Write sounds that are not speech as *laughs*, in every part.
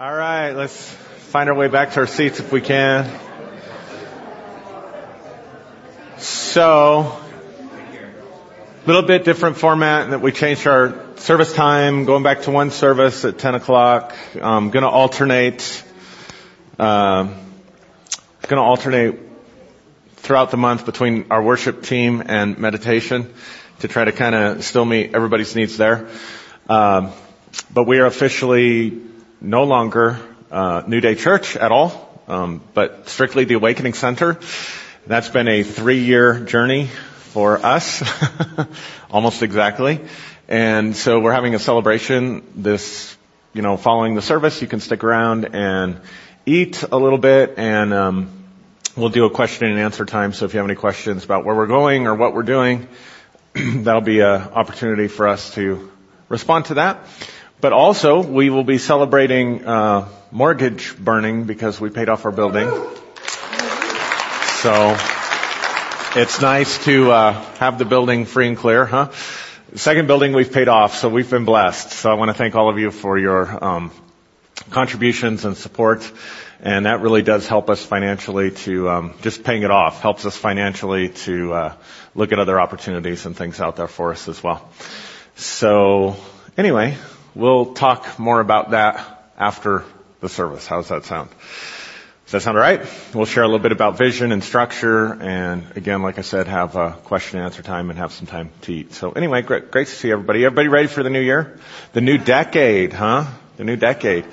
All right, let's find our way back to our seats if we can. So, a little bit different format that we changed our service time, going back to one service at 10 o'clock. I'm going to alternate, uh, going to alternate throughout the month between our worship team and meditation to try to kind of still meet everybody's needs there. Um, but we are officially no longer uh, New Day Church at all, um, but strictly the Awakening Center. That's been a three-year journey for us, *laughs* almost exactly. And so we're having a celebration this, you know, following the service. You can stick around and eat a little bit, and um, we'll do a question and answer time. So if you have any questions about where we're going or what we're doing, *clears throat* that'll be an opportunity for us to respond to that. But also, we will be celebrating uh, mortgage burning because we paid off our building. So it's nice to uh, have the building free and clear, huh? Second building we've paid off, so we've been blessed. So I want to thank all of you for your um, contributions and support, and that really does help us financially to um, just paying it off helps us financially to uh, look at other opportunities and things out there for us as well. So anyway, We'll talk more about that after the service. How does that sound? Does that sound all right? We'll share a little bit about vision and structure, and again, like I said, have a question and answer time and have some time to eat. So anyway, great, great to see everybody. Everybody ready for the new year? The new decade, huh? The new decade.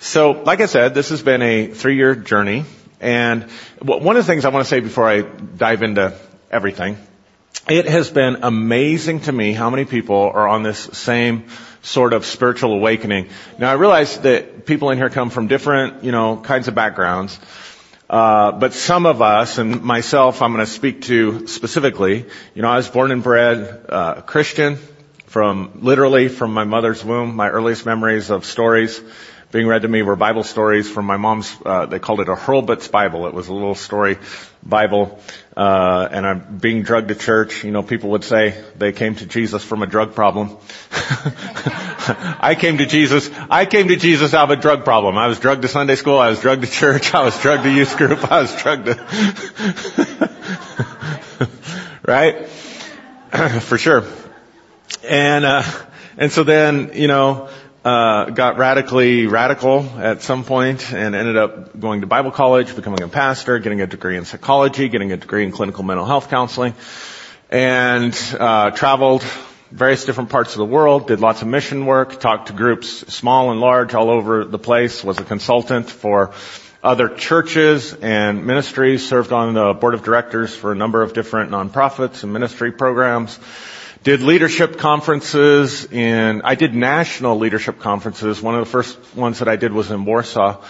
So, like I said, this has been a three-year journey, and one of the things I want to say before I dive into everything, it has been amazing to me how many people are on this same sort of spiritual awakening. Now I realize that people in here come from different, you know, kinds of backgrounds. Uh, but some of us, and myself, I'm going to speak to specifically. You know, I was born and bred uh, Christian, from literally from my mother's womb. My earliest memories of stories being read to me were Bible stories from my mom's. Uh, they called it a Hurlbut's Bible. It was a little story Bible, uh, and I'm being drugged to church. You know, people would say they came to Jesus from a drug problem. *laughs* I came to Jesus. I came to Jesus out of a drug problem. I was drugged to Sunday school. I was drugged to church. I was drugged to youth group. I was drugged to, *laughs* right? *clears throat* For sure. And uh, and so then you know uh, got radically radical at some point and ended up going to Bible college, becoming a pastor, getting a degree in psychology, getting a degree in clinical mental health counseling, and uh, traveled various different parts of the world, did lots of mission work, talked to groups small and large all over the place, was a consultant for other churches and ministries, served on the board of directors for a number of different nonprofits and ministry programs, did leadership conferences in, I did national leadership conferences. One of the first ones that I did was in Warsaw,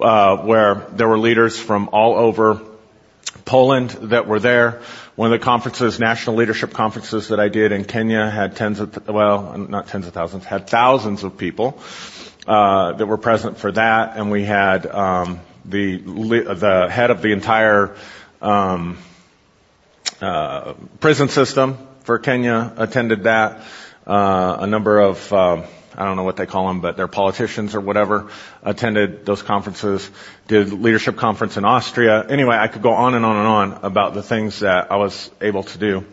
uh, where there were leaders from all over Poland that were there. One of the conferences, national leadership conferences that I did in Kenya had tens of, well, not tens of thousands, had thousands of people, uh, that were present for that. And we had, um, the, the head of the entire, um, uh, prison system for Kenya attended that. Uh, a number of um, I don't know what they call them, but they're politicians or whatever attended those conferences. Did leadership conference in Austria. Anyway, I could go on and on and on about the things that I was able to do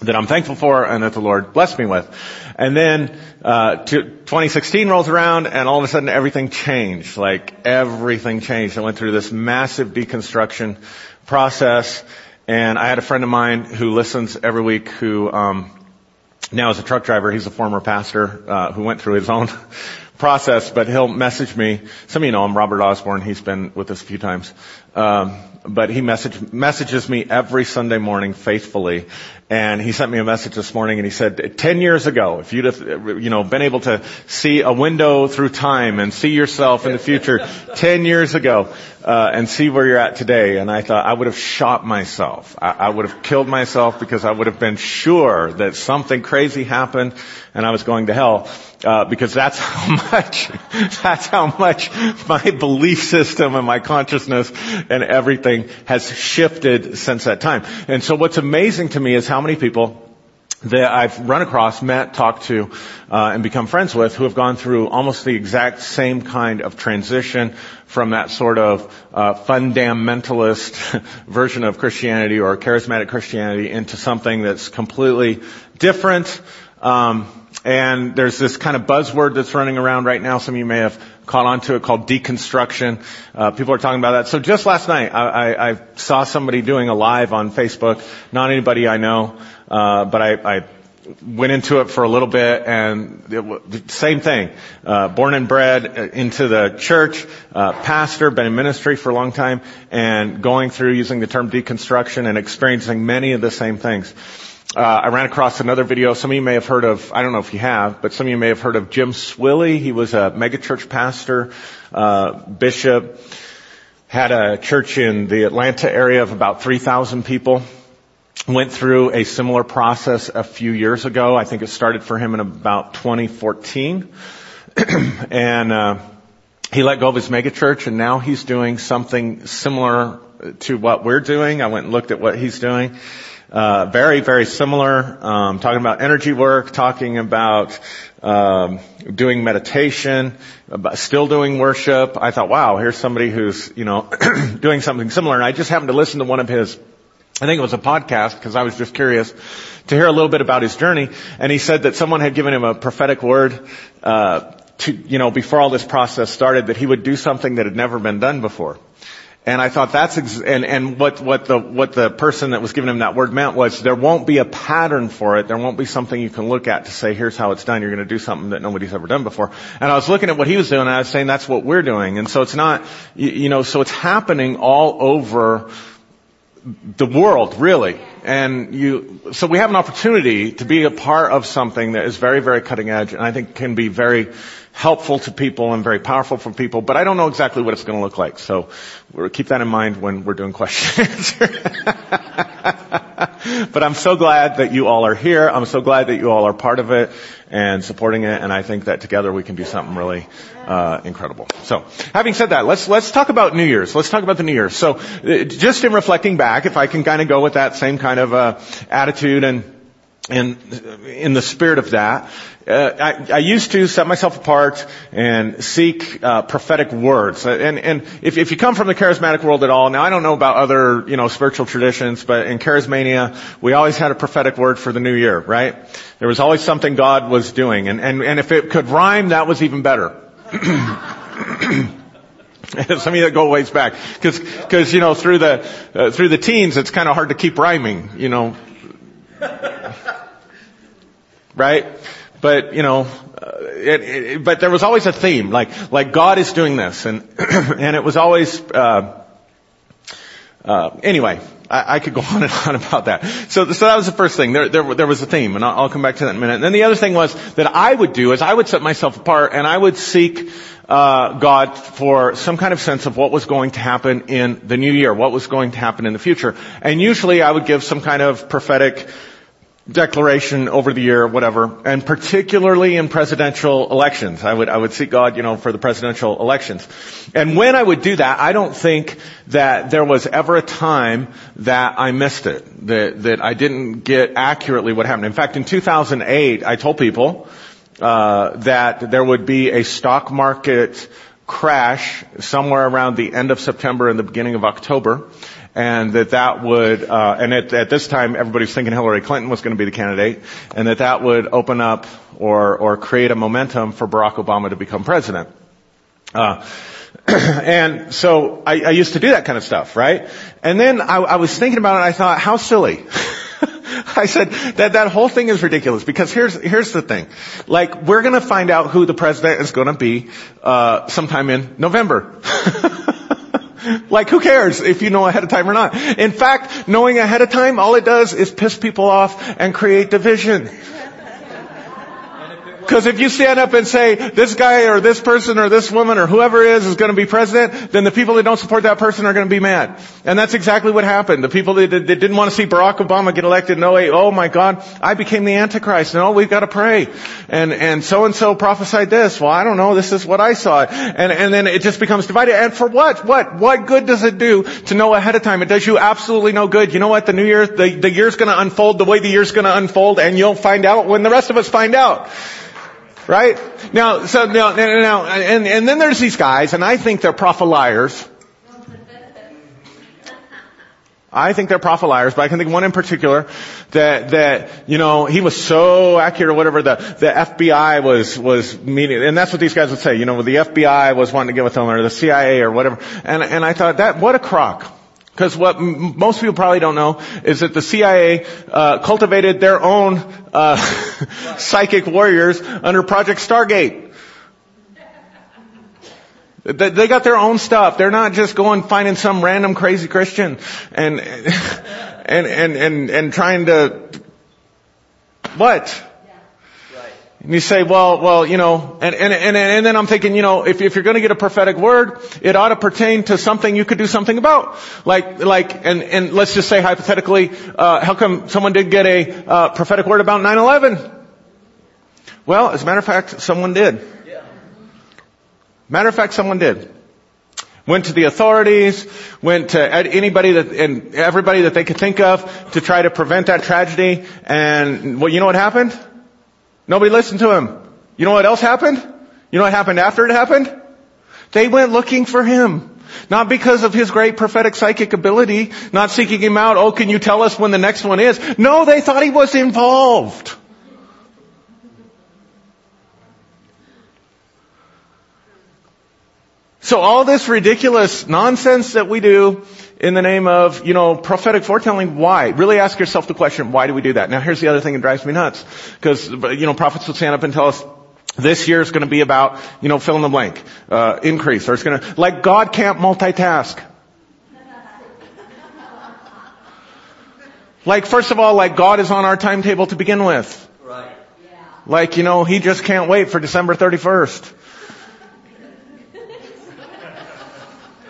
that I'm thankful for and that the Lord blessed me with. And then uh, 2016 rolls around and all of a sudden everything changed. Like everything changed. I went through this massive deconstruction process and I had a friend of mine who listens every week who um, now is a truck driver. He's a former pastor uh, who went through his own process, but he'll message me. Some of you know him, Robert Osborne. He's been with us a few times. Um, but he message, messages me every Sunday morning faithfully. And he sent me a message this morning and he said, 10 years ago, if you'd have, you know, been able to see a window through time and see yourself in the future *laughs* 10 years ago, uh, and see where you're at today. And I thought I would have shot myself. I, I would have killed myself because I would have been sure that something crazy happened and I was going to hell. Uh, because that's how *laughs* much, that's how much my belief system and my consciousness and everything has shifted since that time. And so what's amazing to me is how many people that I've run across, met, talked to, uh, and become friends with who have gone through almost the exact same kind of transition from that sort of uh, fundamentalist *laughs* version of Christianity or charismatic Christianity into something that's completely different. Um, and there's this kind of buzzword that's running around right now. Some of you may have caught on to it called deconstruction. Uh, people are talking about that. So just last night, I, I, I saw somebody doing a live on Facebook. Not anybody I know, uh, but I, I went into it for a little bit and it, same thing. Uh, born and bred into the church, uh, pastor, been in ministry for a long time, and going through using the term deconstruction and experiencing many of the same things uh, I ran across another video. Some of you may have heard of, I don't know if you have, but some of you may have heard of Jim Swilley. He was a megachurch pastor, uh, bishop, had a church in the Atlanta area of about 3,000 people. Went through a similar process a few years ago. I think it started for him in about 2014. *clears throat* and, uh, he let go of his megachurch and now he's doing something similar to what we're doing. I went and looked at what he's doing. Uh, very, very similar. Um, talking about energy work, talking about um, doing meditation, about still doing worship. I thought, wow, here's somebody who's you know *clears throat* doing something similar. And I just happened to listen to one of his. I think it was a podcast because I was just curious to hear a little bit about his journey. And he said that someone had given him a prophetic word. Uh, to, you know, before all this process started, that he would do something that had never been done before. And I thought that's, ex- and, and what, what the, what the person that was giving him that word meant was there won't be a pattern for it. There won't be something you can look at to say, here's how it's done. You're going to do something that nobody's ever done before. And I was looking at what he was doing and I was saying that's what we're doing. And so it's not, you, you know, so it's happening all over the world, really. And you, so we have an opportunity to be a part of something that is very, very cutting edge and I think can be very helpful to people and very powerful for people, but I don't know exactly what it's going to look like. So keep that in mind when we're doing questions. *laughs* but I'm so glad that you all are here. I'm so glad that you all are part of it and supporting it. And I think that together we can do something really uh, incredible. So, having said that, let's let's talk about New Year's. Let's talk about the New Year's. So, uh, just in reflecting back, if I can kind of go with that same kind of uh, attitude and and in the spirit of that, uh, I, I, used to set myself apart and seek uh, prophetic words. And, and if, if, you come from the charismatic world at all, now I don't know about other you know spiritual traditions, but in charismania, we always had a prophetic word for the new year, right? There was always something God was doing, and and, and if it could rhyme, that was even better. *clears throat* *laughs* Some of you that go ways back, because because you know through the uh, through the teens, it's kind of hard to keep rhyming, you know right? But you know, uh, it, it, but there was always a theme, like like God is doing this, and *clears throat* and it was always. Uh, uh, anyway, I, I, could go *laughs* on and on about that. So, so that was the first thing. There, there, there was a theme, and I'll, I'll, come back to that in a minute. And then the other thing was that I would do is I would set myself apart, and I would seek uh, God for some kind of sense of what was going to happen in the new year, what was going to happen in the future. And usually I would give some kind of prophetic declaration over the year, whatever, and particularly in presidential elections. I would, I would seek God, you know, for the presidential elections. And when I would do that, I don't think that there was ever a time that I missed it, that, that I didn't get accurately what happened. In fact, in 2008, I told people, uh, that there would be a stock market crash somewhere around the end of September and the beginning of October and that that would, uh, and at, at this time everybody's thinking Hillary Clinton was going to be the candidate, and that that would open up or or create a momentum for Barack Obama to become president. Uh, *clears throat* and so I, I used to do that kind of stuff, right? And then I, I was thinking about it, and I thought, how silly. *laughs* I said that that whole thing is ridiculous because here's here's the thing, like we're going to find out who the president is going to be uh, sometime in November. *laughs* like who cares if you know ahead of time or not? In fact, knowing ahead of time, all it does is piss people off and create division. Because if you stand up and say, this guy or this person or this woman or whoever is is going to be president, then the people that don't support that person are going to be mad. And that's exactly what happened. The people that, that didn't want to see Barack Obama get elected, no oh way, oh my God, I became the Antichrist. No, we've got to pray. And, and so and so prophesied this. Well, I don't know, this is what I saw. And, and then it just becomes divided. And for what? What? What good does it do to know ahead of time? It does you absolutely no good. You know what? The new year, the, the year's going to unfold the way the year's going to unfold and you'll find out when the rest of us find out. Right? Now, so now, now, and, and then there's these guys, and I think they're prophet liars. I think they're prophet liars, but I can think one in particular that, that, you know, he was so accurate or whatever the, the FBI was, was meeting, and that's what these guys would say, you know, the FBI was wanting to get with him or the CIA or whatever. And, and I thought that, what a crock. Because what m- most people probably don't know is that the CIA uh, cultivated their own uh, *laughs* psychic warriors under Project Stargate. They got their own stuff. They're not just going finding some random crazy Christian and *laughs* and and and and trying to what? And you say, well, well, you know, and, and, and, and then I'm thinking, you know, if, if you're going to get a prophetic word, it ought to pertain to something you could do something about. Like, like, and, and let's just say hypothetically, uh, how come someone did get a uh, prophetic word about 9/11? Well, as a matter of fact, someone did. Yeah. Matter of fact, someone did. Went to the authorities, went to anybody that, and everybody that they could think of to try to prevent that tragedy, and well, you know what happened? Nobody listened to him. You know what else happened? You know what happened after it happened? They went looking for him. Not because of his great prophetic psychic ability, not seeking him out, oh, can you tell us when the next one is? No, they thought he was involved. So all this ridiculous nonsense that we do in the name of, you know, prophetic foretelling, why? Really ask yourself the question, why do we do that? Now here's the other thing that drives me nuts. Because, you know, prophets will stand up and tell us, this year is going to be about, you know, fill in the blank, uh, increase, or it's going to, like God can't multitask. *laughs* Like, first of all, like God is on our timetable to begin with. Right. Yeah. Like, you know, He just can't wait for December 31st.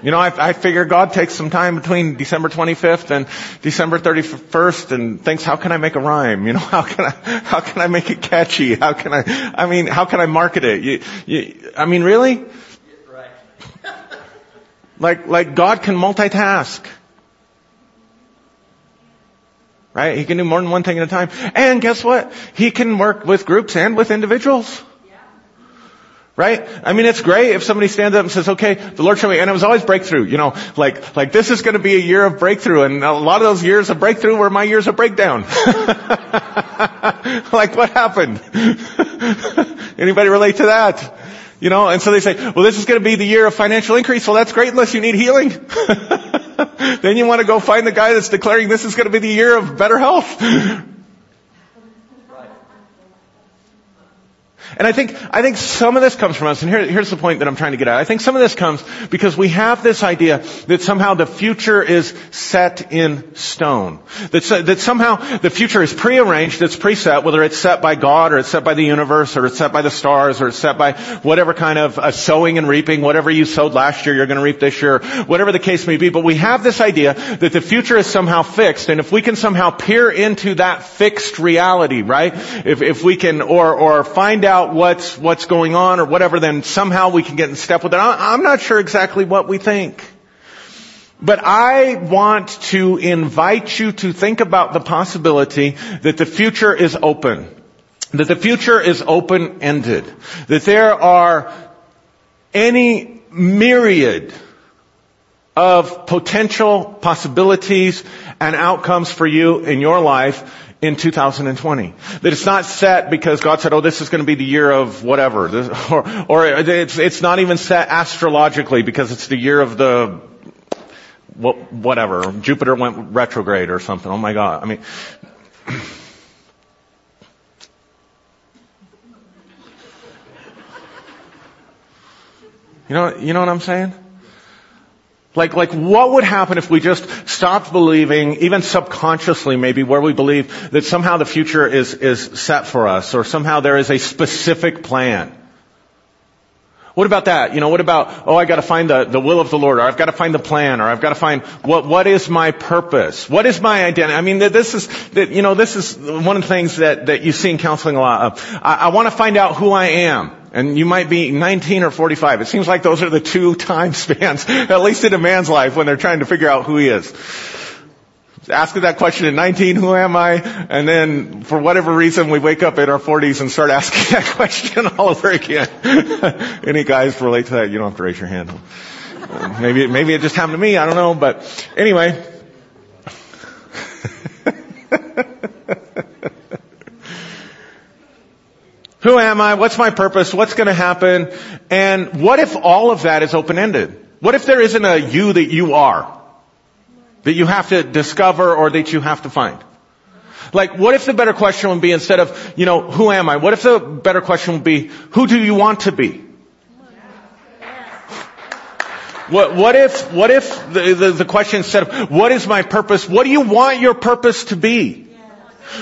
You know, I, I figure God takes some time between December 25th and December 31st and thinks, how can I make a rhyme? You know, *laughs* how can I, how can I make it catchy? How can I, I mean, how can I market it? You, you, I mean, really? Right. *laughs* like, like God can multitask. Right? He can do more than one thing at a time. And guess what? He can work with groups and with individuals. Right? I mean, it's great if somebody stands up and says, okay, the Lord showed me, and it was always breakthrough, you know, like, like this is to be a year of breakthrough, and a lot of those years of breakthrough were my years of breakdown. *laughs* like what happened? *laughs* Anybody relate to that? You know, and so they say, well, this is going to be the year of financial increase. Well, that's great unless you need healing. *laughs* then you want to go find the guy that's declaring this is going to be the year of better health. And I think, I think some of this comes from us, and here, here's the point that I'm trying to get at. I think some of this comes because we have this idea that somehow the future is set in stone. That, that somehow the future is prearranged, it's preset, whether it's set by God or it's set by the universe or it's set by the stars or it's set by whatever kind of uh, sowing and reaping, whatever you sowed last year, you're going to reap this year, whatever the case may be. But we have this idea that the future is somehow fixed, and if we can somehow peer into that fixed reality, right? If, if we can, or, or find out out what's, what's going on or whatever, then somehow we can get in step with it. I'm not sure exactly what we think. But I want to invite you to think about the possibility that the future is open. That the future is open-ended. That there are any myriad of potential possibilities and outcomes for you in your life in 2020. That it's not set because God said, oh, this is going to be the year of whatever. or, or it's, it's not even set astrologically because it's the year of the whatever. Jupiter went retrograde or something. Oh my God. I mean, *clears throat* you know, you know what I'm saying? Like, like what would happen if we just stopped believing, even subconsciously maybe, where we believe that somehow the future is, is set for us or somehow there is a specific plan. What about that? You know, what about, oh, I gotta find the, the will of the Lord, or I've gotta find the plan, or I've gotta find what, what is my purpose? What is my identity? I mean, this is, you know, this is one of the things that, that you see in counseling a lot. I, I wanna find out who I am. And you might be 19 or 45. It seems like those are the two *laughs* time spans, at least in a man's life, when they're trying to figure out who he is ask that question at 19, who am I? And then for whatever reason we wake up in our 40s and start asking *laughs* that question all over again. *laughs* Any guys relate to that? You don't have to raise your hand. Um, maybe, maybe it just happened to me. I don't know. But anyway. Who am I? What's my purpose? What's going to happen? And what if all of that is open-ended? What if there isn't a you that you are? that you have to discover or that you have to find? Like, what if the better question would be instead of, you know, who am I? What if the better question would be, who do you want to be? What, what if, what if the, the, the question instead of, what is my purpose? What do you want your purpose to be?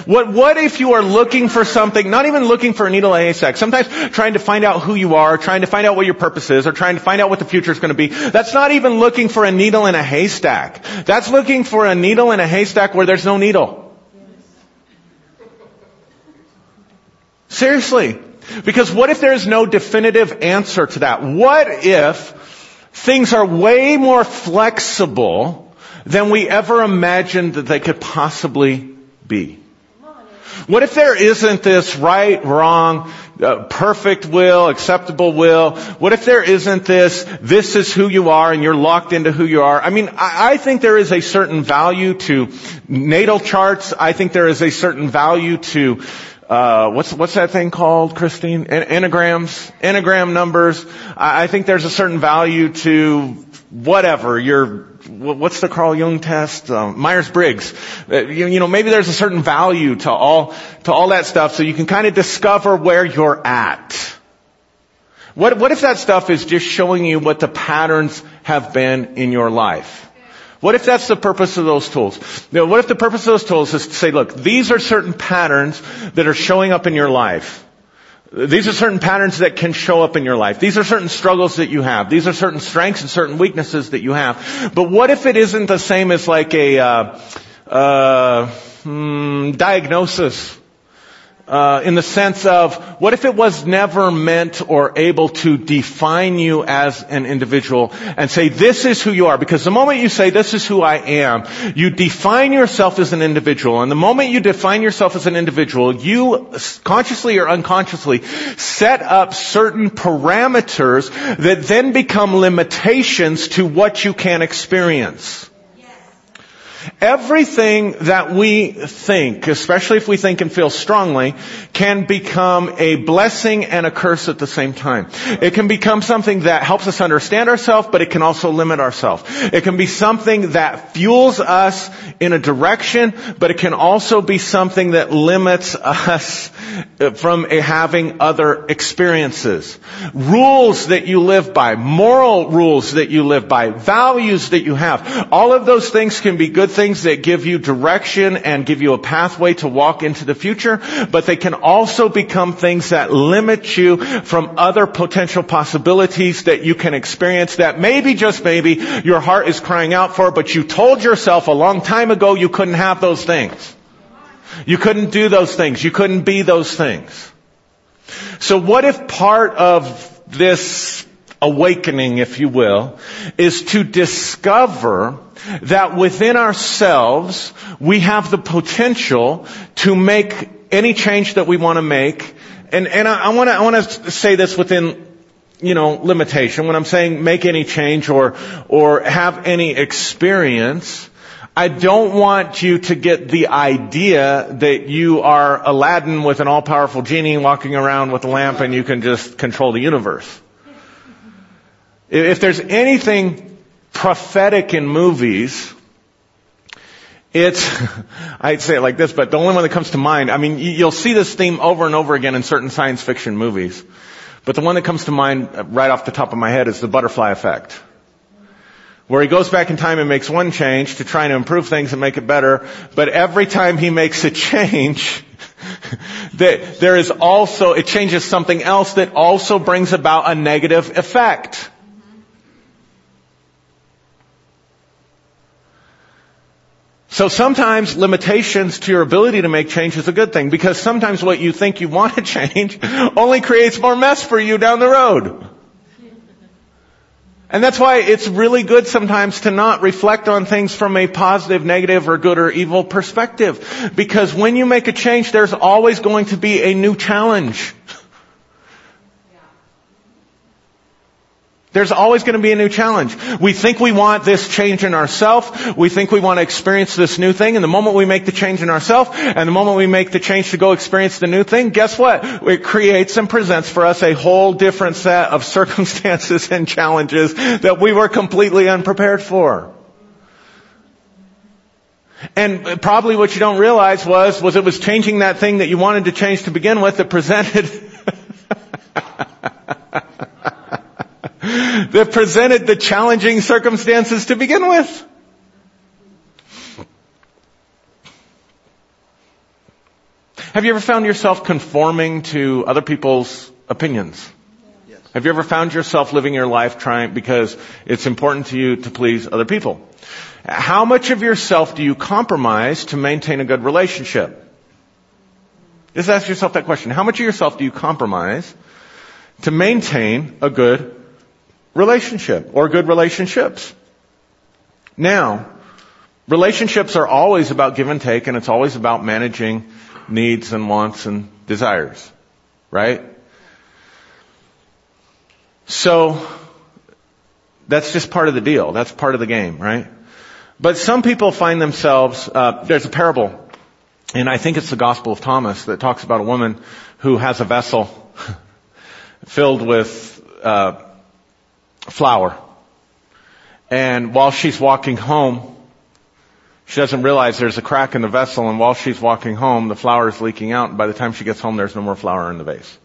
What, what if you are looking for something, not even looking for a needle in a haystack, sometimes trying to find out who you are, trying to find out what your purpose is, or trying to find out what the future is going to be. That's not even looking for a needle in a haystack. That's looking for a needle in a haystack where there's no needle. Seriously. Because what if there's no definitive answer to that? What if things are way more flexible than we ever imagined that they could possibly be? What if there isn't this right, wrong, uh, perfect will, acceptable will? What if there isn't this, this is who you are and you're locked into who you are? I mean, I, I think there is a certain value to natal charts. I think there is a certain value to uh, what's what's that thing called, Christine? En- enneagrams, enneagram numbers. I, I think there's a certain value to whatever your what's the Carl Jung test? Um, Myers-Briggs. Uh, you, you know, maybe there's a certain value to all, to all that stuff so you can kind of discover where you're at. What, what if that stuff is just showing you what the patterns have been in your life? What if that's the purpose of those tools? What if the purpose of those tools is to say, look, these are certain patterns that are showing up in your life. These are certain patterns that can show up in your life. These are certain struggles that you have. These are certain strengths and certain weaknesses that you have. But what if it isn't the same as like a uh, uh, hmm, diagnosis? Uh, in the sense of what if it was never meant or able to define you as an individual and say this is who you are? Because the moment you say this is who I am you define yourself as an individual. And the moment you define yourself as an individual you consciously or unconsciously set up certain parameters that then become limitations to what you can experience Everything that we think, especially if we think and feel strongly, can become a blessing and a curse at the same time. It can become something that helps us understand ourselves, but it can also limit ourselves. It can be something that fuels us in a direction, but it can also be something that limits us from having other experiences. Rules that you live by, moral rules that you live by, values that you have, all of those things can be good things that give you direction and give you a pathway to walk into the future, but they can also become things that limit you from other potential possibilities that you can experience that maybe, just maybe, your heart is crying out for, but you told yourself a long time ago you couldn't have those things. You couldn't do those things. You couldn't be those things. So what if part of this awakening, if you will, is to discover that within ourselves we have the potential to make any change that we want to make. And, and I, I want to, I want to say this within, you know, limitation. When I'm saying make any change or, or have any experience, I don't want you to get the idea that you are Aladdin with an all-powerful genie walking around with a lamp and you can just control the universe. If there's anything prophetic in movies, it's, *laughs* I'd say it like this, but the only one that comes to mind, I mean, you'll see this theme over and over again in certain science fiction movies. But the one that comes to mind uh, right off the top of my head is the butterfly effect where he goes back in time and makes one change to try to improve things and make it better, but every time he makes a change, *laughs* there is also, it changes something else that also brings about a negative effect. So sometimes limitations to your ability to make change is a good thing because sometimes what you think you want to change only creates more mess for you down the road. And that's why it's really good sometimes to not reflect on things from a positive, negative, or good or evil perspective. Because when you make a change, there's always going to be a new challenge. There's always going to be a new challenge. We think we want this change in ourselves. We think we want to experience this new thing. And the moment we make the change in ourselves, and the moment we make the change to go experience the new thing, guess what? It creates and presents for us a whole different set of *laughs* circumstances and challenges that we were completely unprepared for. And probably what you don't realize was, was it was changing that thing that you wanted to change to begin with that presented *laughs* *laughs* that presented the challenging circumstances to begin with. Have you ever found yourself conforming to other people's opinions? Yes. Have you ever found yourself living your life trying because it's important to you to please other people? How much of yourself do you compromise to maintain a good relationship? Just ask yourself that question. How much of yourself do you compromise to maintain a good relationship or good relationships. Now, relationships are always about give and take and it's always about managing needs and wants and desires. Right? So, that's just part of the deal. That's part of the game, right? But some people find themselves, uh, there's a parable, and I think it's the Gospel of Thomas that talks about a woman who has a vessel *laughs* filled with uh, flour. And while she's walking home, she doesn't realize there's a crack in the vessel and while she's walking home, the flour is leaking out and by the time she gets home, there's no more flour in the vase.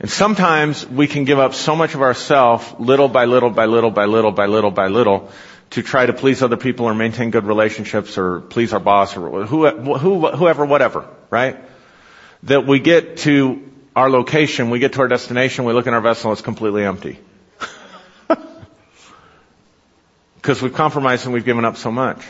And sometimes we can give up so much of ourself, little by little by little by little by little by little, to try to please other people or maintain good relationships or please our boss or whoever, whatever, right? That we get to our location, we get to our destination, we look in our vessel, and it's completely empty. *laughs* Because we've compromised and we've given up so much.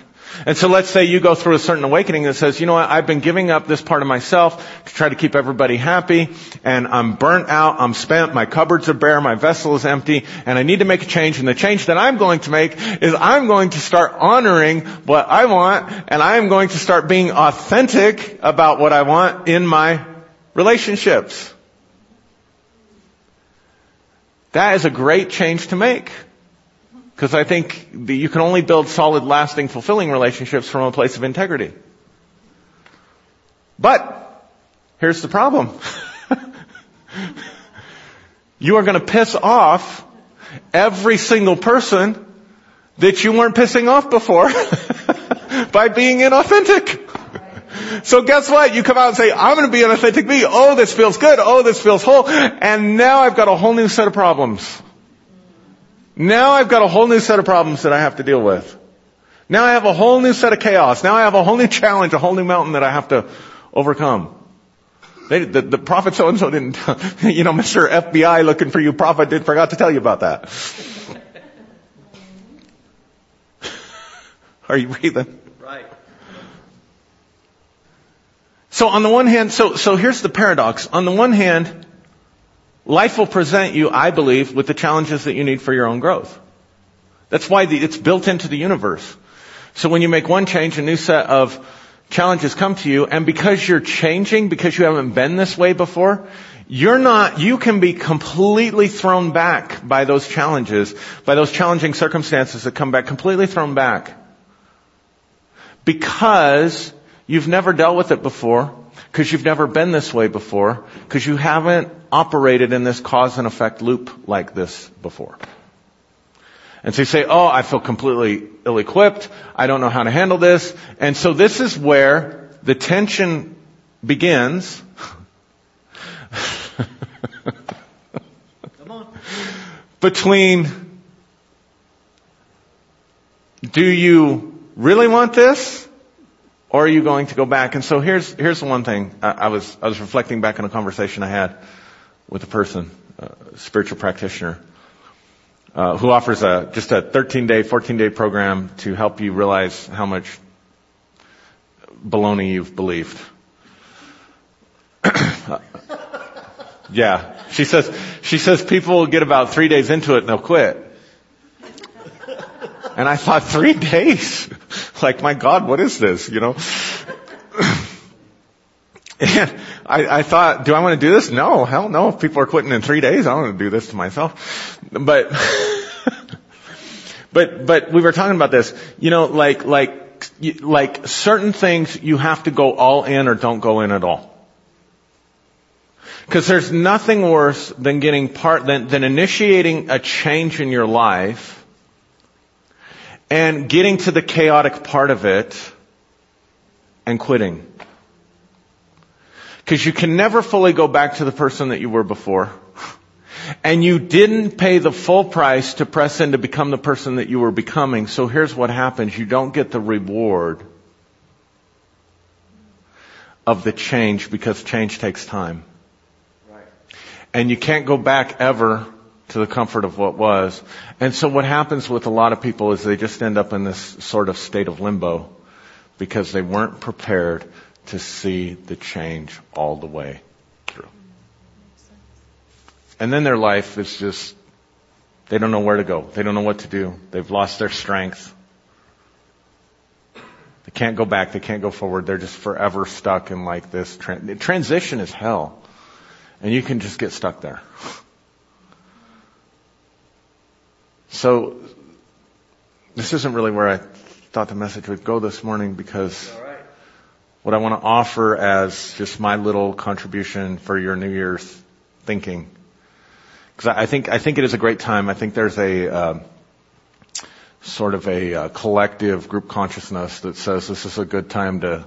And so let's say you go through a certain awakening that says, you know what, I've been giving up this part of myself to try to keep everybody happy, and I'm burnt out, I'm spent, my cupboards are bare, my vessel is empty, and I need to make a change, and the change that I'm going to make is I'm going to start honoring what I want, and I'm going to start being authentic about what I want in my relationships. That is a great change to make. Because I think you can only build solid, lasting, fulfilling relationships from a place of integrity. But, here's the problem. *laughs* you are going to piss off every single person that you weren't pissing off before *laughs* by being inauthentic. So guess what? You come out and say, I'm going to be an authentic me. Oh, this feels good. Oh, this feels whole. And now I've got a whole new set of problems. Now I've got a whole new set of problems that I have to deal with. Now I have a whole new set of chaos. Now I have a whole new challenge, a whole new mountain that I have to overcome. They, the, the prophet so and so didn't, *laughs* you know, Mr. FBI looking for you prophet did forgot to tell you about that. *laughs* Are you breathing? So on the one hand, so, so here's the paradox. On the one hand, life will present you, I believe, with the challenges that you need for your own growth. That's why the, it's built into the universe. So when you make one change, a new set of challenges come to you, and because you're changing, because you haven't been this way before, you're not, you can be completely thrown back by those challenges, by those challenging circumstances that come back, completely thrown back. Because You've never dealt with it before because you've never been this way before because you haven't operated in this cause and effect loop like this before. And so you say, oh, I feel completely ill-equipped. I don't know how to handle this. And so this is where the tension begins. *laughs* Between do you really want this? Or are you going to go back? And so here's, here's the one thing. I, I was, I was reflecting back on a conversation I had with a person, a spiritual practitioner, uh, who offers a, just a 13 day, 14 day program to help you realize how much baloney you've believed. *coughs* yeah. She says, she says people get about three days into it and they'll quit. And I thought, three days? *laughs* like, my God, what is this? You know? *laughs* and I, I thought, do I want to do this? No, hell no. If people are quitting in three days, I don't want to do this to myself. But, *laughs* but, but we were talking about this. You know, like, like, like certain things you have to go all in or don't go in at all. Because there's nothing worse than getting part, than, than initiating a change in your life and getting to the chaotic part of it and quitting. Because you can never fully go back to the person that you were before. *laughs* And you didn't pay the full price to press in to become the person that you were becoming. So here's what happens. You don't get the reward of the change because change takes time. And you can't go back ever to the comfort of what was. And so what happens with a lot of people is they just end up in this sort of state of limbo because they weren't prepared to see the change all the way through. And then their life is just, they don't know where to go. They don't know what to do. They've lost their strength. They can't go back. They can't go forward. They're just forever stuck in like this. Transition is hell. And you can just get stuck there. *laughs* So, this isn't really where I thought the message would go this morning because what I want to offer as just my little contribution for your New Year's thinking. Because I think, I think it is a great time. I think there's a, uh, sort of a uh, collective group consciousness that says this is a good time to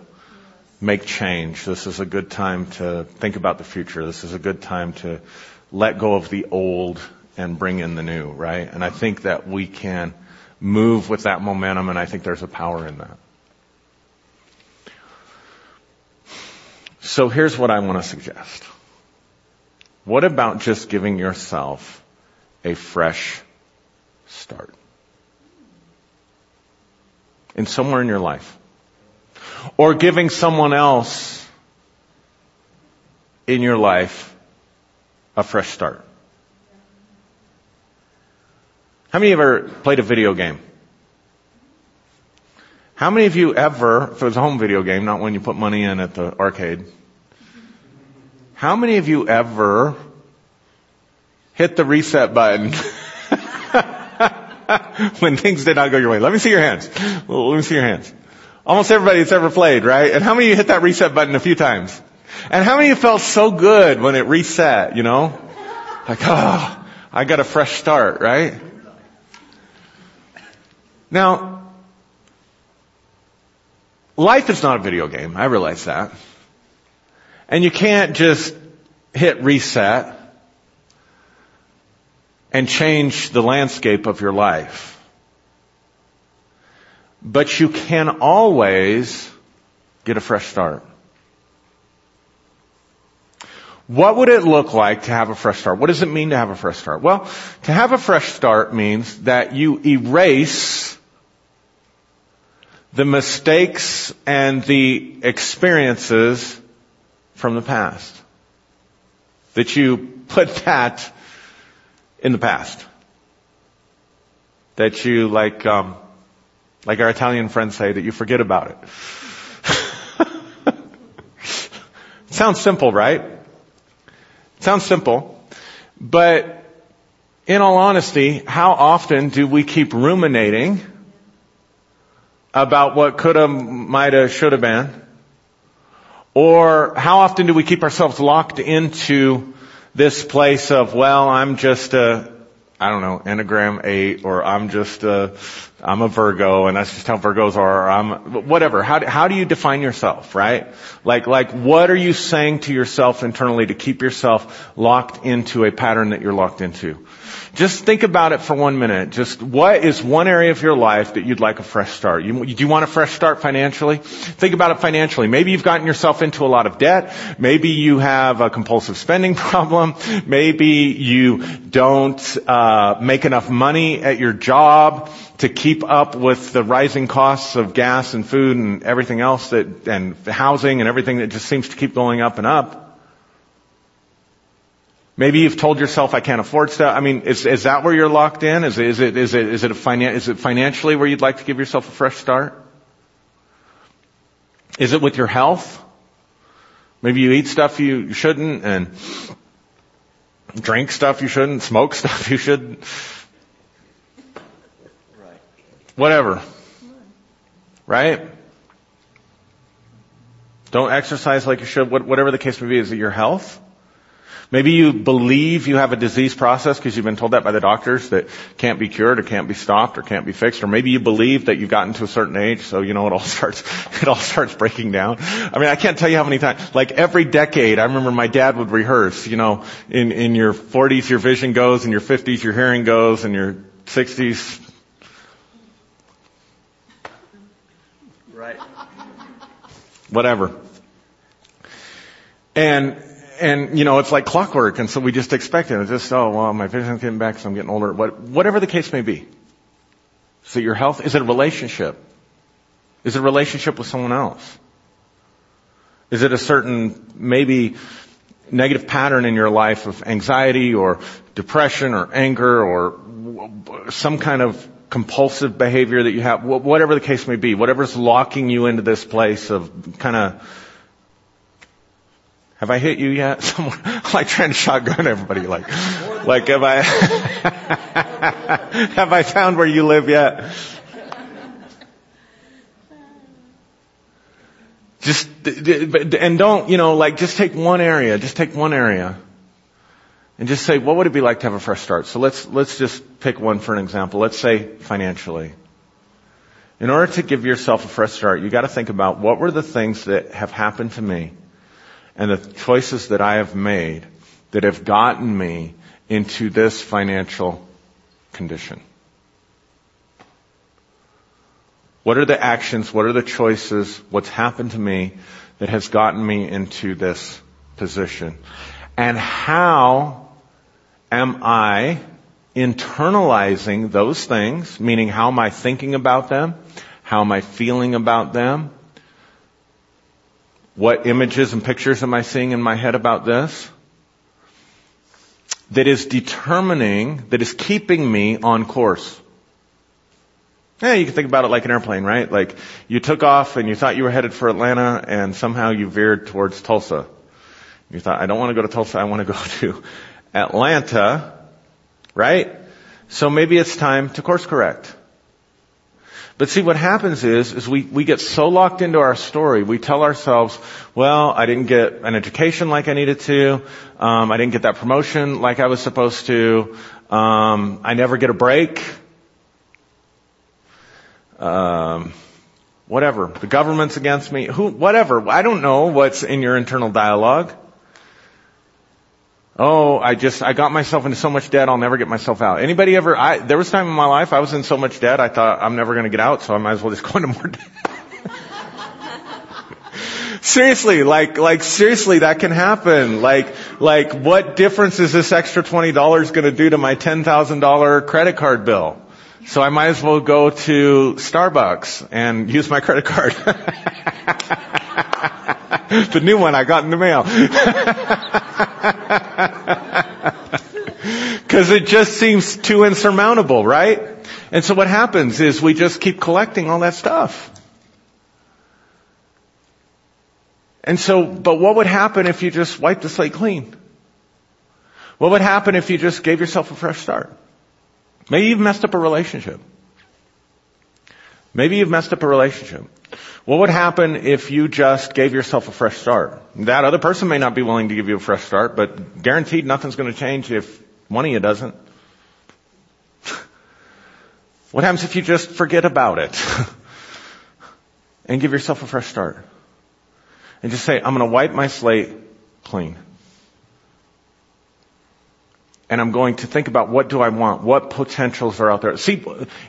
make change. This is a good time to think about the future. This is a good time to let go of the old and bring in the new, right? And I think that we can move with that momentum and I think there's a power in that. So here's what I want to suggest. What about just giving yourself a fresh start? In somewhere in your life or giving someone else in your life a fresh start. How many of you ever played a video game? How many of you ever, if it was a home video game, not when you put money in at the arcade, how many of you ever hit the reset button *laughs* when things did not go your way? Let me see your hands. Let me see your hands. Almost everybody that's ever played, right? And how many of you hit that reset button a few times? And how many of you felt so good when it reset, you know? Like, oh, I got a fresh start, right? Now, life is not a video game. I realize that. And you can't just hit reset and change the landscape of your life. But you can always get a fresh start. What would it look like to have a fresh start? What does it mean to have a fresh start? Well, to have a fresh start means that you erase the mistakes and the experiences from the past. That you put *laughs* that in the past. That you like, um, like our Italian friends say, that you forget about it. *laughs* Sounds simple, right? Sounds simple. But in all honesty, how often do we keep ruminating about what coulda, mighta, shoulda been? Or how often do we keep ourselves locked into this place of, well, I'm just a, I don't know, Enneagram 8, or I'm just a, I'm a Virgo and that's just how Virgos are, or I'm, whatever. How do, how do you define yourself, right? Like, like, what are you saying to yourself internally to keep yourself locked into a pattern that you're locked into? Just think about it for one minute. Just what is one area of your life that you'd like a fresh start? You, do you want a fresh start financially? Think about it financially. Maybe you've gotten yourself into a lot of debt. Maybe you have a compulsive spending *laughs* problem. Maybe you don't uh, make enough money at your job to keep up with the rising costs of gas and food and everything else that and housing and everything that just seems to keep going up and up. Maybe you've told yourself, I can't afford stuff. I mean, is, is that where you're locked in? Is, is it, is it, is it a finan- is it financially where you'd like to give yourself a fresh start? Is it with your health? Maybe you eat stuff you shouldn't and drink stuff you shouldn't, smoke *laughs* stuff you shouldn't. Whatever. Right? Don't exercise like you should, whatever the case may be. Is it your health? Maybe you believe you have a disease process because you've been told that by the doctors that can't be cured or can't be stopped or can't be fixed. Or maybe you believe that you've gotten to a certain age, so you know it all *laughs* starts, it all starts breaking down. I mean, I can't tell you how many times, like every decade, I remember my dad would rehearse, you know, in, in your 40s your vision goes, in your 50s your hearing goes, in your 60s. Right. Whatever. And, and you know, it's like clockwork, and so we just expect it. It's just, oh, well, my vision's getting back, so I'm getting older. What, whatever the case may be. It your health? Is it a relationship? Is it a relationship with someone else? Is it a certain, maybe, negative pattern in your life of anxiety or depression or anger or some kind of compulsive behavior that you have, whatever the case may be, whatever's locking you into this place of kind of have I hit you yet? *laughs* Someone, like trying to shotgun everybody, like, like have I, *laughs* have I found where you live yet? Just, and don't, you know, like just take one area, just take one area. And just say, what would it be like to have a fresh start? So let's, let's just pick one for an example. Let's say financially. In order to give yourself a fresh start, you gotta think about what were the things that have happened to me and the choices that I have made that have gotten me into this financial condition? What are the actions? What are the choices? What's happened to me that has gotten me into this position? And how am I internalizing those things? Meaning how am I thinking about them? How am I feeling about them? What images and pictures am I seeing in my head about this? That is determining, that is keeping me on course. Yeah, you can think about it like an airplane, right? Like you took off and you thought you were headed for Atlanta and somehow you veered towards Tulsa. You thought, I don't want to go to Tulsa, I want to go *laughs* to Atlanta, right? So maybe it's time to course correct. But see, what happens is, is we, we get so locked into our story, we tell ourselves, well, I didn't get an education like I needed to, um, I didn't get that promotion like I was supposed to, um, I never get a break, um, whatever. The government's against me, who, whatever. I don't know what's in your internal dialogue. Oh, I just, I got myself into so much debt, I'll never get myself out. Anybody ever, I, there was time in my life I was in so much debt, I thought I'm never gonna get out, so I might as well just go into more debt. *laughs* seriously, like, like seriously, that can happen. Like, like, what difference is this extra $20 gonna do to my $10,000 credit card bill? So I might as well go to Starbucks and use my credit card. *laughs* the new one I got in the mail. *laughs* Cause it just seems too insurmountable, right? And so what happens is we just keep collecting all that stuff. And so, but what would happen if you just wiped the slate clean? What would happen if you just gave yourself a fresh start? Maybe you've messed up a relationship. Maybe you've messed up a relationship. What would happen if you just gave yourself a fresh start? That other person may not be willing to give you a fresh start, but guaranteed nothing's going to change if one of you doesn't. *laughs* What happens if you just forget about it *laughs* and give yourself a fresh start? And just say, I'm going to wipe my slate clean. And I'm going to think about what do I want? What potentials are out there? See,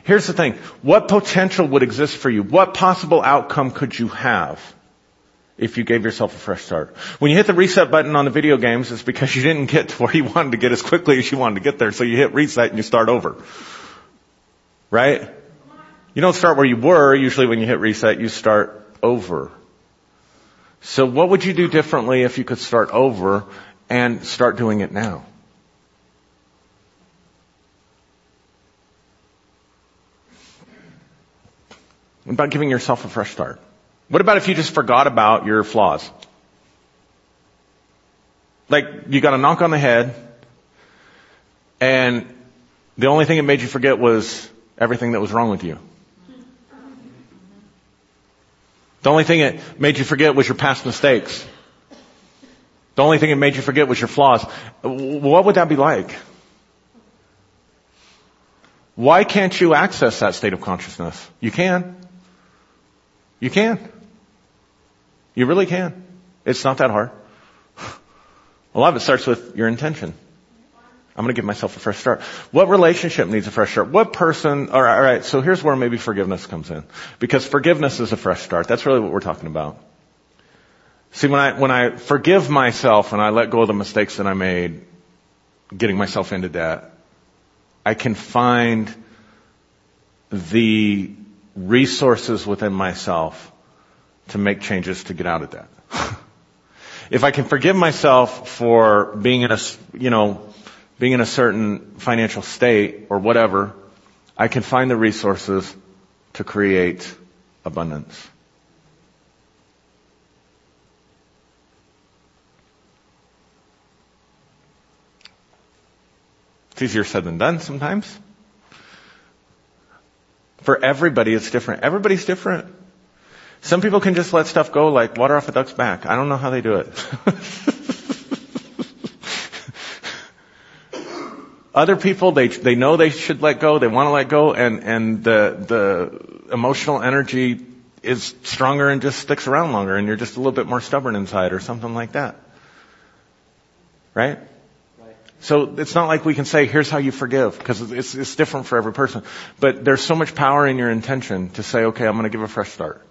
here's the thing. What potential would exist for you? What possible outcome could you have if you gave yourself a fresh start? When you hit the reset button on the video games, it's because you didn't get to where you wanted to get as quickly as you wanted to get there. So you hit reset and you start over. Right? You don't start where you were. Usually when you hit reset, you start over. So what would you do differently if you could start over and start doing it now? About giving yourself a fresh start? What about if you just forgot about your flaws? Like, you got a knock on the head, and the only thing that made you forget was everything that was wrong with you. The only thing that made you forget was your past mistakes. The only thing that made you forget was your flaws. What would that be like? Why can't you access that state of consciousness? You can. You can. You really can. It's not that hard. A lot of it starts with your intention. I'm going to give myself a fresh start. What relationship needs a fresh start? What person, all right, all right, so here's where maybe forgiveness comes in. Because forgiveness is a fresh start. That's really what we're talking about. See, when I, when I forgive myself and I let go of the mistakes that I made, getting myself into debt, I can find the resources within myself to make changes to get out of debt. if I can forgive myself for being in a, you know, being in a certain financial state or whatever, I can find the resources to create abundance. It's easier said than done sometimes. For everybody, it's different. Everybody's different. Some people can just let stuff go like water off a duck's back. I don't know how they do it. *laughs* Other people, they, they know they should let go, they want to let go, and, and the, the emotional energy is stronger and just sticks around longer, and you're just a little bit more stubborn inside or something like that. Right? So it's not like we can say, here's how you forgive, because it's, it's different for every person. But there's so much power in your intention to say, okay, I'm going to give a fresh start.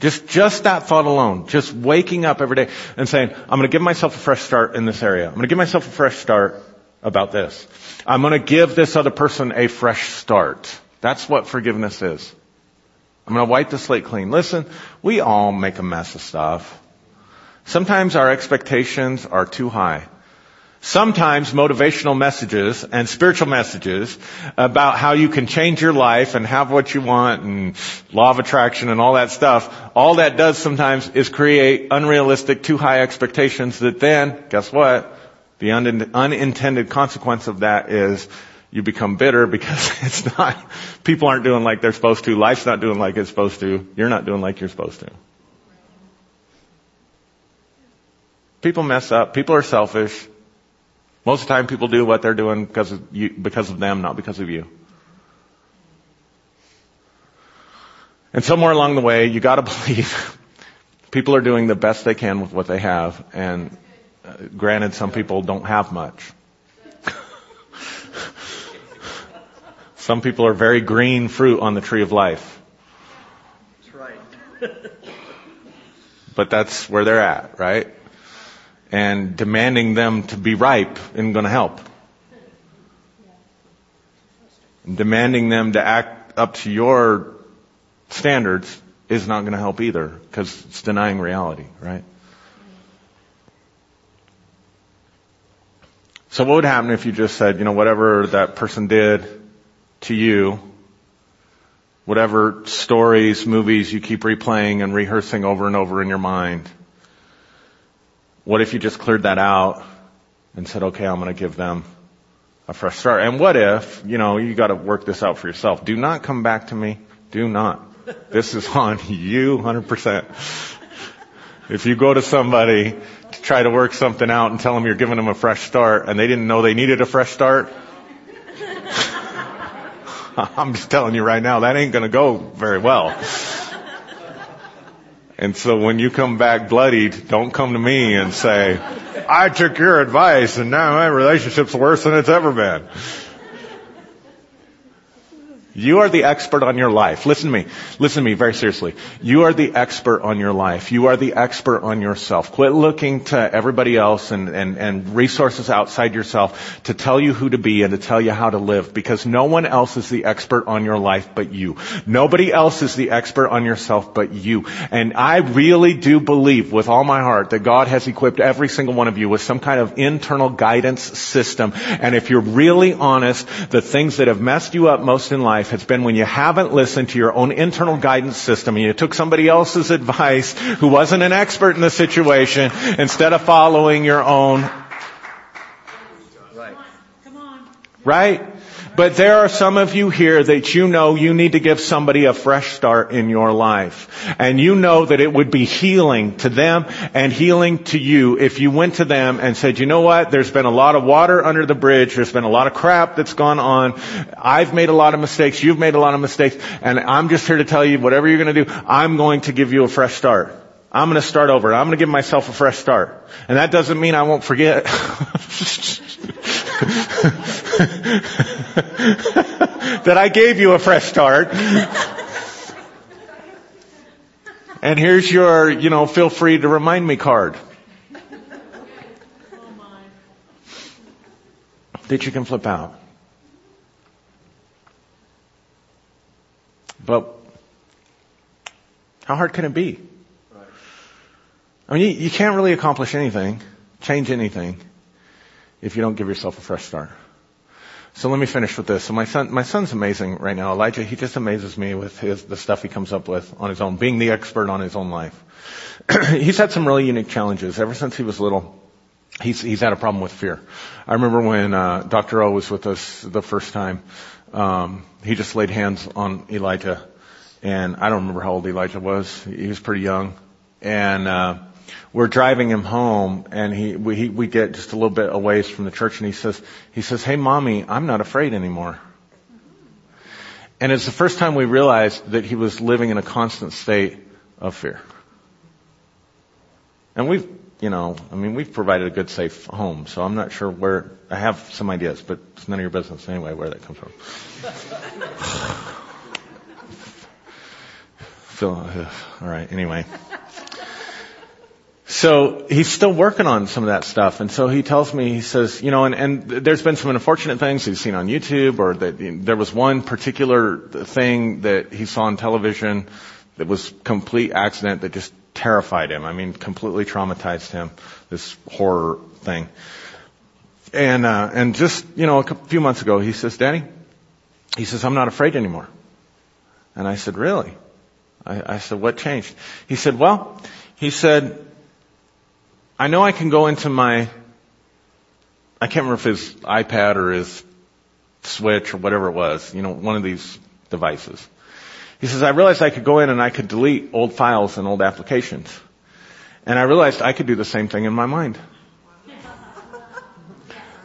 Just, just that thought alone, just waking up every day and saying, I'm going to give myself a fresh start in this area. I'm going to give myself a fresh start about this. I'm going to give this other person a fresh start. That's what forgiveness is. I'm going to wipe the slate clean. Listen, we all make a mess of stuff. Sometimes our expectations are too high. Sometimes motivational messages and spiritual messages about how you can change your life and have what you want and law of attraction and all that stuff, all that does sometimes is create unrealistic, too high expectations that then, guess what? The un- unintended consequence of that is you become bitter because *laughs* it's not, people aren't doing like they're supposed to, life's not doing like it's supposed to, you're not doing like you're supposed to. People mess up, people are selfish, most of the time people do what they're doing because of you, because of them, not because of you. And somewhere along the way, you gotta *laughs* believe people are doing the best they can with what they have, and uh, granted, some people don't have much. *laughs* some people are very green fruit on the tree of life. That's right. *laughs* but that's where they're at, right? And demanding them to be ripe isn't going to help. And demanding them to act up to your standards is not going to help either because it's denying reality, right? So what would happen if you just said, you know, whatever that person did to you, whatever stories, movies you keep replaying and rehearsing over and over in your mind, what if you just cleared that out and said, okay, I'm going to give them a fresh start? And what if, you know, you got to work this out for yourself. Do not come back to me. Do not. This is on you 100%. If you go to somebody to try to work something out and tell them you're giving them a fresh start and they didn't know they needed a fresh start, *laughs* I'm just telling you right now, that ain't gonna go very well. And so when you come back bloodied, don't come to me and say, I took your advice and now my relationship's worse than it's ever been. You are the expert on your life. Listen to me. Listen to me very seriously. You are the expert on your life. You are the expert on yourself. Quit looking to everybody else and, and, and resources outside yourself to tell you who to be and to tell you how to live because no one else is the expert on your life but you. Nobody else is the expert on yourself but you. And I really do believe with all my heart that God has equipped every single one of you with some kind of internal guidance system. And if you're really honest, the things that have messed you up most in life life has been when you haven't listened to your own internal guidance system and you took somebody else's advice who wasn't an expert in the situation instead of following your own. Right. But there are some of you here that you know you need to give somebody a fresh start in your life. And you know that it would be healing to them and healing to you if you went to them and said, you know what, there's been a lot of water under the bridge, there's been a lot of crap that's gone on, I've made a lot of mistakes, you've made a lot of mistakes, and I'm just here to tell you whatever you're gonna do, I'm going to give you a fresh start. I'm going to start over. I'm going to give myself a fresh start. And that doesn't mean I won't forget. *laughs* *laughs* that I gave you a fresh start. And here's your, you know, feel free to remind me card. That you can flip out. But how hard can it be? I mean, you, you can't really accomplish anything, change anything, if you don't give yourself a fresh start. So let me finish with this. So my son, my son's amazing right now. Elijah, he just amazes me with his, the stuff he comes up with on his own, being the expert on his own life. *clears throat* he's had some really unique challenges ever since he was little. He's, he's had a problem with fear. I remember when, uh, Dr. O was with us the first time, um, he just laid hands on Elijah and I don't remember how old Elijah was. He was pretty young. And, uh, we're driving him home and he we, he, we get just a little bit away from the church and he says he says hey mommy i'm not afraid anymore. And it's the first time we realized that he was living in a constant state of fear. And we've you know i mean we've provided a good safe home so i'm not sure where i have some ideas but it's none of your business anyway where that comes from. *laughs* Phil, uh, all right anyway so he's still working on some of that stuff. And so he tells me, he says, you know, and, and there's been some unfortunate things he's seen on YouTube or that there was one particular thing that he saw on television that was complete accident that just terrified him. I mean, completely traumatized him, this horror thing. And, uh, and just, you know, a few months ago, he says, Daddy, he says, I'm not afraid anymore. And I said, really? I, I said, what changed? He said, well, he said, I know I can go into my, I can't remember if his iPad or his Switch or whatever it was, you know, one of these devices. He says, I realized I could go in and I could delete old files and old applications. And I realized I could do the same thing in my mind.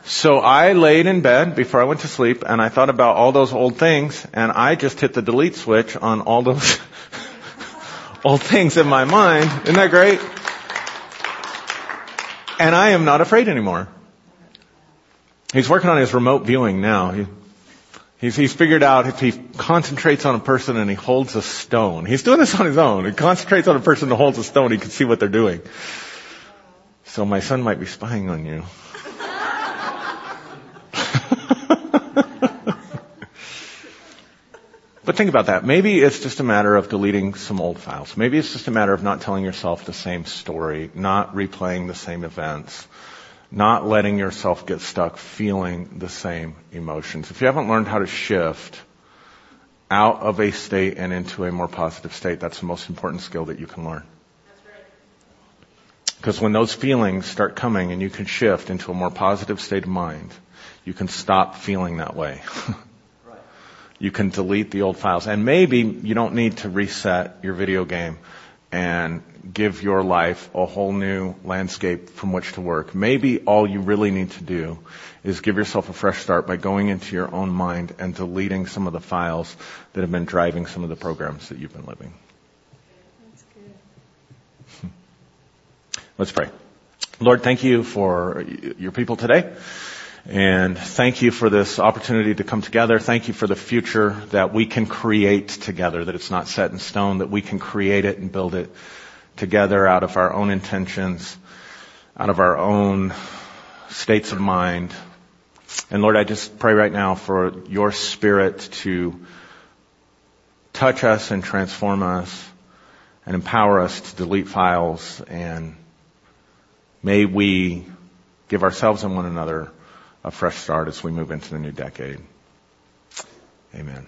So I laid in bed before I went to sleep and I thought about all those old things and I just hit the delete switch on all those *laughs* old things in my mind. Isn't that great? And I am not afraid anymore. He's working on his remote viewing now. He, he's, he's figured out if he concentrates on a person and he holds a stone. He's doing this on his own. He concentrates on a person and holds a stone, he can see what they're doing. So my son might be spying on you. But think about that. Maybe it's just a matter of deleting some old files. Maybe it's just a matter of not telling yourself the same story, not replaying the same events, not letting yourself get stuck feeling the same emotions. If you haven't learned how to shift out of a state and into a more positive state, that's the most important skill that you can learn. Because when those feelings start coming and you can shift into a more positive state of mind, you can stop feeling that way. *laughs* you can delete the old files. And maybe you don't need to reset your video game and give your life a whole new landscape from which to work. Maybe all you really need to do is give yourself a fresh start by going into your own mind and deleting some of the files that have been driving some of the programs that you've been living. That's good. *laughs* Let's pray. Lord, thank you for your people today. And thank you for this opportunity to come together. Thank you for the future that we can create together, that it's not set in stone, that we can create it and build it together out of our own intentions, out of our own states of mind. And Lord, I just pray right now for your spirit to touch us and transform us and empower us to delete files and may we give ourselves and one another a fresh start as we move into the new decade. Amen.